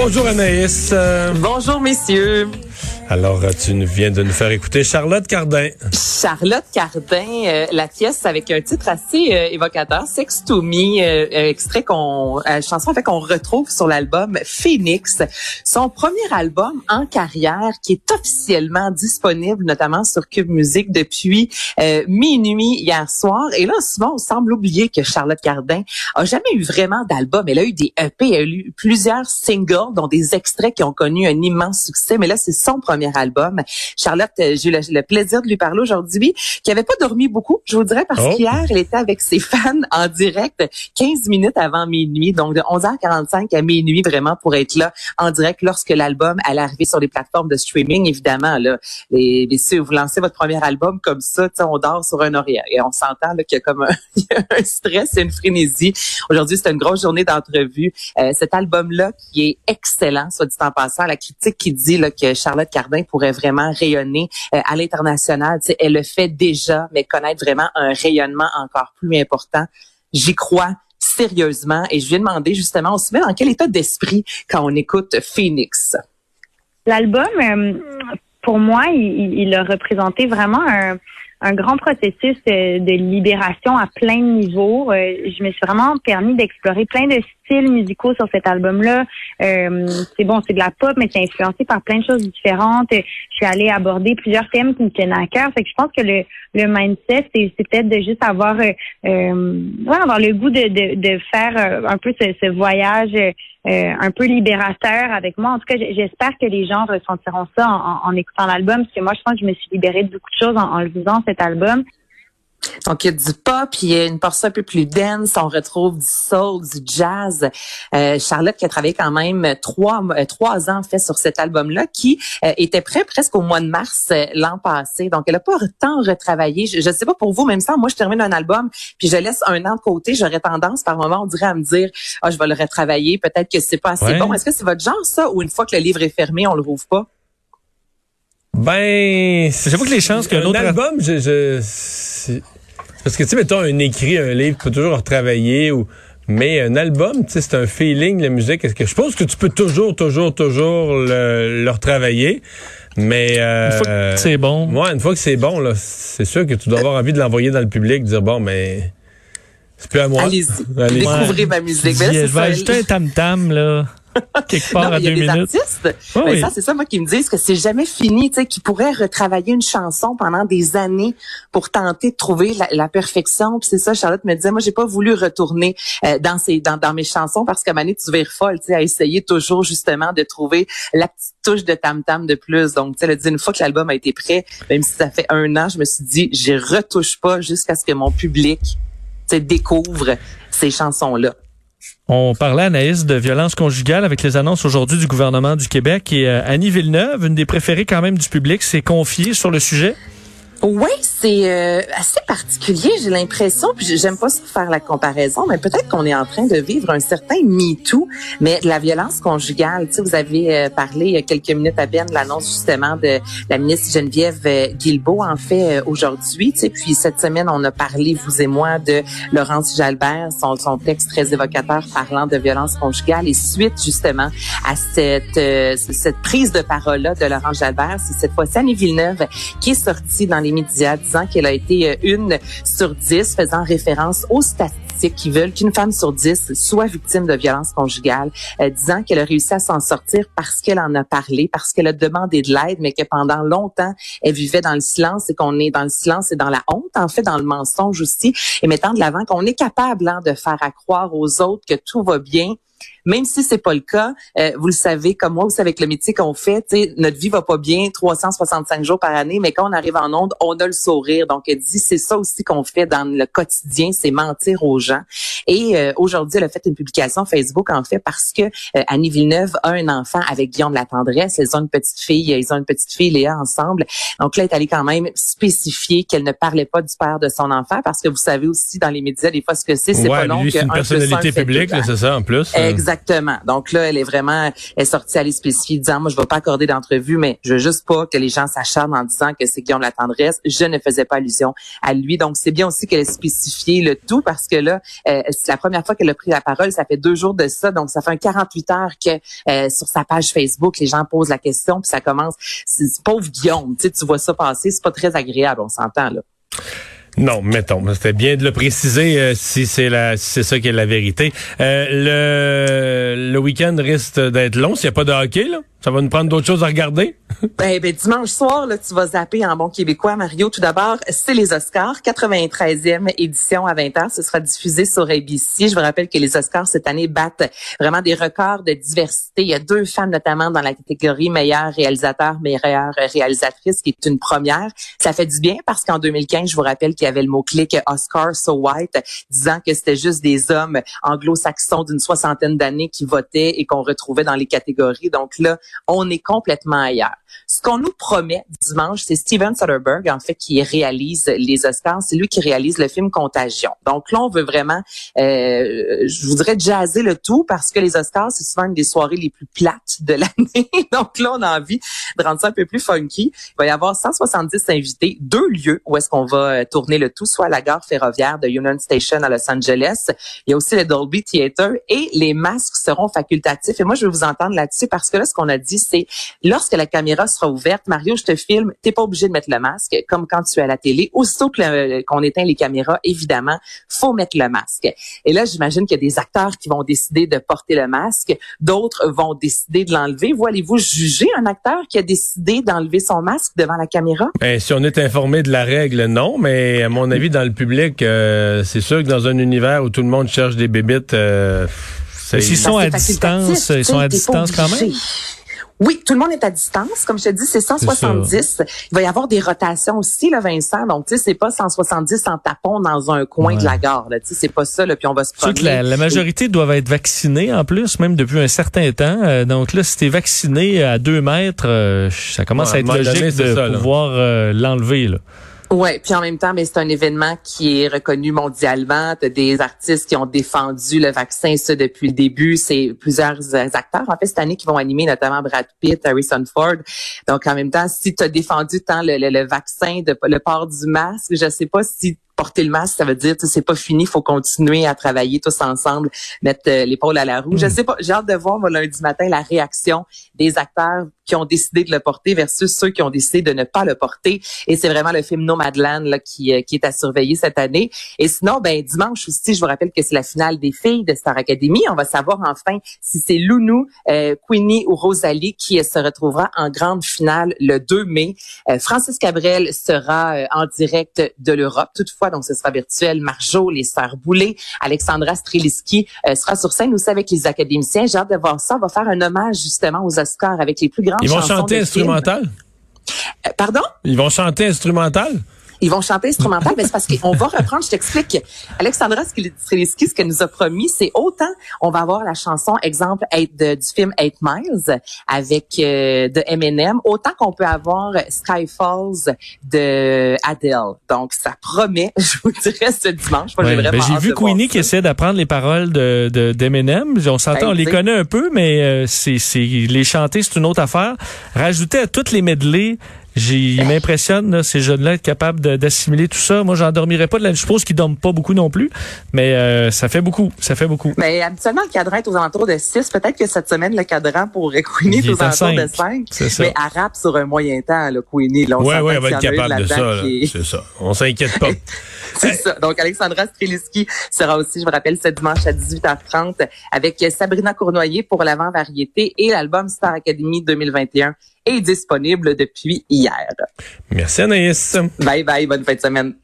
Bonjour Anaïs. Euh, Bonjour messieurs. Alors, euh, tu viens de nous faire écouter Charlotte Cardin. Charlotte Cardin, euh, la pièce avec un titre assez euh, évocateur, Sex to Me, extrait qu'on, chanson en fait qu'on retrouve sur l'album Phoenix, son premier album en carrière qui est officiellement disponible notamment sur Cube Music depuis minuit hier soir. Et là, souvent, on semble oublier que Charlotte Cardin a jamais eu vraiment d'album. Elle a eu des EP, elle a eu plusieurs singles, dont des extraits qui ont connu un immense succès. Mais là, c'est son premier album. Charlotte, euh, j'ai eu le, plaisir de lui parler aujourd'hui, qui avait pas dormi beaucoup, je vous dirais, parce oh. qu'hier, elle était avec ses fans en direct 15 minutes avant minuit, donc de 11h45 à minuit, vraiment, pour être là en direct lorsque l'album allait arriver sur les plateformes de streaming, évidemment. Là, les, si vous lancez votre premier album comme ça, on dort sur un oreiller et on s'entend qu'il y a comme un, un stress et une frénésie. Aujourd'hui, c'est une grosse journée d'entrevue. Euh, cet album-là qui est excellent, soit dit en passant, la critique qui dit là, que Charlotte Cardin pourrait vraiment rayonner euh, à l'international. Elle le fait déjà, mais connaître vraiment un rayonnement encore plus important. J'y crois sérieusement et je lui ai demandé justement, on se met dans quel état d'esprit quand on écoute Phoenix? L'album, euh, pour moi, il, a représenté vraiment un, grand processus de, de, libération à plein de niveaux. Euh, je me suis vraiment permis d'explorer plein de musicaux sur cet album-là. Euh, c'est bon, c'est de la pop, mais c'est influencé par plein de choses différentes. Je suis allée aborder plusieurs thèmes qui me tenaient à cœur. Fait que je pense que le, le mindset, c'est, peut-être de juste avoir, euh, ouais, avoir le goût de, de, de faire un peu ce, ce voyage euh, un peu libérateur avec moi. En tout cas, j'espère que les gens ressentiront ça en, en écoutant l'album, parce que moi, je pense que je me suis libérée de beaucoup de choses en, en le cet album. Donc, il y a du pop, il y a une portion un peu plus dense, on retrouve du soul, du jazz. Euh, Charlotte qui a travaillé quand même trois, euh, trois ans fait sur cet album-là, qui euh, était prêt presque au mois de mars l'an passé. Donc, elle a pas tant retravaillé. Je ne sais pas pour vous, même ça, moi, je termine un album, puis je laisse un an de côté. J'aurais tendance, par moment, on dirait à me dire, ah, je vais le retravailler, peut-être que c'est pas assez bon. Est-ce que c'est votre genre, ça, ou une fois que le livre est fermé, on le rouvre pas? Ben, j'avoue que les chances qu'un autre album, je, je parce que tu sais, mettons un écrit, un livre, tu peux toujours retravailler ou mais un album, tu sais, c'est un feeling, la musique. Est-ce que je pense que tu peux toujours, toujours, toujours le, le retravailler. Mais euh, une fois que c'est bon. Moi, une fois que c'est bon, là, c'est sûr que tu dois avoir envie de l'envoyer dans le public, dire bon, mais c'est plus à moi. Allez-y, Allez découvrez ma musique. Ben je vais ajouter un tam tam là quelque part à deux minutes. Artistes, ben, ça c'est ça moi qui me disent que c'est jamais fini, tu sais, qu'ils pourraient retravailler une chanson pendant des années pour tenter de trouver la, perfection. Puis c'est ça, Charlotte me disait, moi j'ai pas voulu retourner euh, dans ces dans, dans mes chansons parce qu'à Mané tu vires folle, tu sais, à essayer toujours justement de trouver la petite touche de tam tam de plus. Donc tu sais, elle dit une fois que l'album a été prêt, même si ça fait un an, je me suis dit, je retouche pas jusqu'à ce que mon public découvre ces chansons là. On parlait, Anaïs, de violence conjugale avec les annonces aujourd'hui du gouvernement du Québec et euh, Annie Villeneuve, une des préférées quand même du public, s'est confiée sur le sujet. Oui, c'est euh, assez particulier, j'ai l'impression, puis j'aime pas faire la comparaison, mais peut-être qu'on est en train de vivre un certain MeToo, mais la violence conjugale. Tu sais, vous avez euh, parlé il y a quelques minutes à peine de l'annonce justement de la ministre Geneviève euh, Guilbeault, en fait, aujourd'hui. Tu sais, puis cette semaine, on a parlé, vous et moi, de Laurence Jalbert, son, son texte très évocateur parlant de violence conjugale, et suite justement à cette, cette prise de parole-là de Laurence Jalbert, c'est cette fois-ci Annie Villeneuve qui est sortie dans les médias disant qu'elle a été euh, une sur dix, faisant référence aux statistiques qui veulent qu'une femme sur dix soit victime de violence conjugale, euh, disant qu'elle a réussi à s'en sortir parce qu'elle en a parlé, parce qu'elle a demandé de l'aide, mais que pendant longtemps, elle vivait dans le silence et qu'on est dans le silence et dans la honte, en fait, dans le mensonge aussi, et mettant de l'avant qu'on est capable hein, de faire à croire aux autres que tout va bien même si c'est pas le cas, euh, vous le savez comme moi, vous savez avec le métier qu'on fait, notre vie va pas bien 365 jours par année, mais quand on arrive en onde, on a le sourire. Donc elle dit c'est ça aussi qu'on fait dans le quotidien, c'est mentir aux gens. Et euh, aujourd'hui, elle a fait une publication Facebook en fait parce que euh, Annie Villeneuve a un enfant avec Guillaume de la Tendresse, ils ont une petite fille, ils ont une petite fille Léa ensemble. Donc là, elle est allée quand même spécifier qu'elle ne parlait pas du père de son enfant parce que vous savez aussi dans les médias des fois ce que c'est, c'est pas long une personnalité publique, c'est ça en plus. Exactement. Donc là, elle est vraiment, elle est sortie à les spécifier, disant, moi, je ne vais pas accorder d'entrevue, mais je veux juste pas que les gens s'acharnent en disant que c'est Guillaume la tendresse. Je ne faisais pas allusion à lui. Donc, c'est bien aussi qu'elle ait spécifié le tout parce que là, euh, c'est la première fois qu'elle a pris la parole. Ça fait deux jours de ça. Donc, ça fait un 48 heures que euh, sur sa page Facebook, les gens posent la question puis ça commence. Pauvre Guillaume, tu vois ça passer. C'est pas très agréable, on s'entend, là. Non, mettons. C'était bien de le préciser euh, si c'est la c'est ça qui est la vérité. Euh, le le week-end risque d'être long s'il n'y a pas de hockey, là. Ça va nous prendre d'autres choses à regarder? ben, ben, dimanche soir, là, tu vas zapper en bon québécois, Mario. Tout d'abord, c'est les Oscars, 93e édition à 20h. Ce sera diffusé sur ABC. Je vous rappelle que les Oscars, cette année, battent vraiment des records de diversité. Il y a deux femmes, notamment, dans la catégorie meilleur réalisateur, meilleure réalisatrice, qui est une première. Ça fait du bien parce qu'en 2015, je vous rappelle qu'il y avait le mot-clic Oscar so white, disant que c'était juste des hommes anglo-saxons d'une soixantaine d'années qui votaient et qu'on retrouvait dans les catégories. Donc là, on est complètement ailleurs. Ce qu'on nous promet dimanche, c'est Steven Soderbergh, en fait, qui réalise les Oscars. C'est lui qui réalise le film Contagion. Donc là, on veut vraiment, euh, je voudrais jazzer le tout parce que les Oscars, c'est souvent une des soirées les plus plates de l'année. Donc là, on a envie de rendre ça un peu plus funky. Il va y avoir 170 invités, deux lieux où est-ce qu'on va euh, tourner le tout, soit à la gare ferroviaire de Union Station à Los Angeles. Il y a aussi le Dolby Theater et les masques seront facultatifs. Et moi, je vais vous entendre là-dessus parce que là, ce qu'on a dit, c'est lorsque la caméra sera ouverte, Mario, je te filme, t'es pas obligé de mettre le masque, comme quand tu es à la télé. Aussitôt qu'on éteint les caméras, évidemment, faut mettre le masque. Et là, j'imagine qu'il y a des acteurs qui vont décider de porter le masque, d'autres vont décider de l'enlever. Voulez-vous juger un acteur qui a décidé d'enlever son masque devant la caméra? Ben, si on est informé de la règle, non, mais à mon avis, dans le public, euh, c'est sûr que dans un univers où tout le monde cherche des bébites, euh, S'ils sont à distance, ils sont à distance quand même? Oui, tout le monde est à distance. Comme je te dis, c'est 170. Il va y avoir des rotations aussi, là, Vincent. Donc, tu sais, c'est pas 170 en tapon dans un coin de la gare. Tu sais, c'est pas ça. Là, puis on va se promener. La, la, majorité doivent être vaccinés en plus, même depuis un certain temps. Euh, donc là, si t'es vacciné à deux mètres, euh, ça commence à être logique de pouvoir euh, l'enlever. Ouais, puis en même temps, mais c'est un événement qui est reconnu mondialement. T'as des artistes qui ont défendu le vaccin, ça depuis le début. C'est plusieurs acteurs en fait cette année qui vont animer, notamment Brad Pitt, Harrison Ford. Donc en même temps, si tu as défendu tant le, le, le vaccin, de, le port du masque, je sais pas si porter le masque, ça veut dire c'est pas fini, faut continuer à travailler tous ensemble, mettre euh, l'épaule à la roue. Je hmm. sais pas, j'ai hâte de voir moi, lundi matin la réaction des acteurs qui ont décidé de le porter versus ceux qui ont décidé de ne pas le porter. Et c'est vraiment le film Nomadland là, qui, euh, qui est à surveiller cette année. Et sinon, ben dimanche aussi, je vous rappelle que c'est la finale des filles de Star Academy. On va savoir enfin si c'est Lounou, euh, Queenie ou Rosalie qui se retrouvera en grande finale le 2 mai. Francis Cabrel sera en direct de l'Europe. Toutefois, donc ce sera virtuel. Marjo, les sœurs Boulay, Alexandra Streliski euh, sera sur scène aussi avec les académiciens. J'ai hâte de voir ça. On va faire un hommage justement aux Oscars avec les plus grandes Ils vont chanter instrumental? Euh, pardon? Ils vont chanter instrumental? Ils vont chanter instrumental, mais c'est parce qu'on va reprendre, je t'explique. Alexandra Streliski, ce qu'elle nous a promis, c'est autant on va avoir la chanson, exemple, de, du film Eight Miles avec euh, de Eminem, autant qu'on peut avoir Sky Falls de Adele. Donc, ça promet, je vous dirais, ce dimanche. J'ai ben, vu Queenie qui essaie d'apprendre les paroles de d'Eminem. on s'entend, ben, on les connaît un peu, mais euh, c'est les chanter, c'est une autre affaire. Rajouter à toutes les medley j'ai m'impressionne ces jeunes-là être capables d'assimiler tout ça. Moi, j'en dormirais pas de la. Je suppose qu'ils dorment pas beaucoup non plus, mais euh, ça fait beaucoup. Ça fait beaucoup. Mais habituellement, le cadran est aux alentours de 6. Peut-être que cette semaine, le cadran pourrait Queenie est aux alentours de 5. Mais arabe sur un moyen temps, le Queenie. Là, on ouais, ouais, on va être capable de ça. C'est ça. On s'inquiète pas. C'est ça. Donc, Alexandra Streliski sera aussi, je vous rappelle, ce dimanche à 18h30 avec Sabrina Cournoyer pour l'avant-variété et l'album Star Academy 2021 est disponible depuis hier. Merci Anaïs. Bye bye, bonne fin de semaine.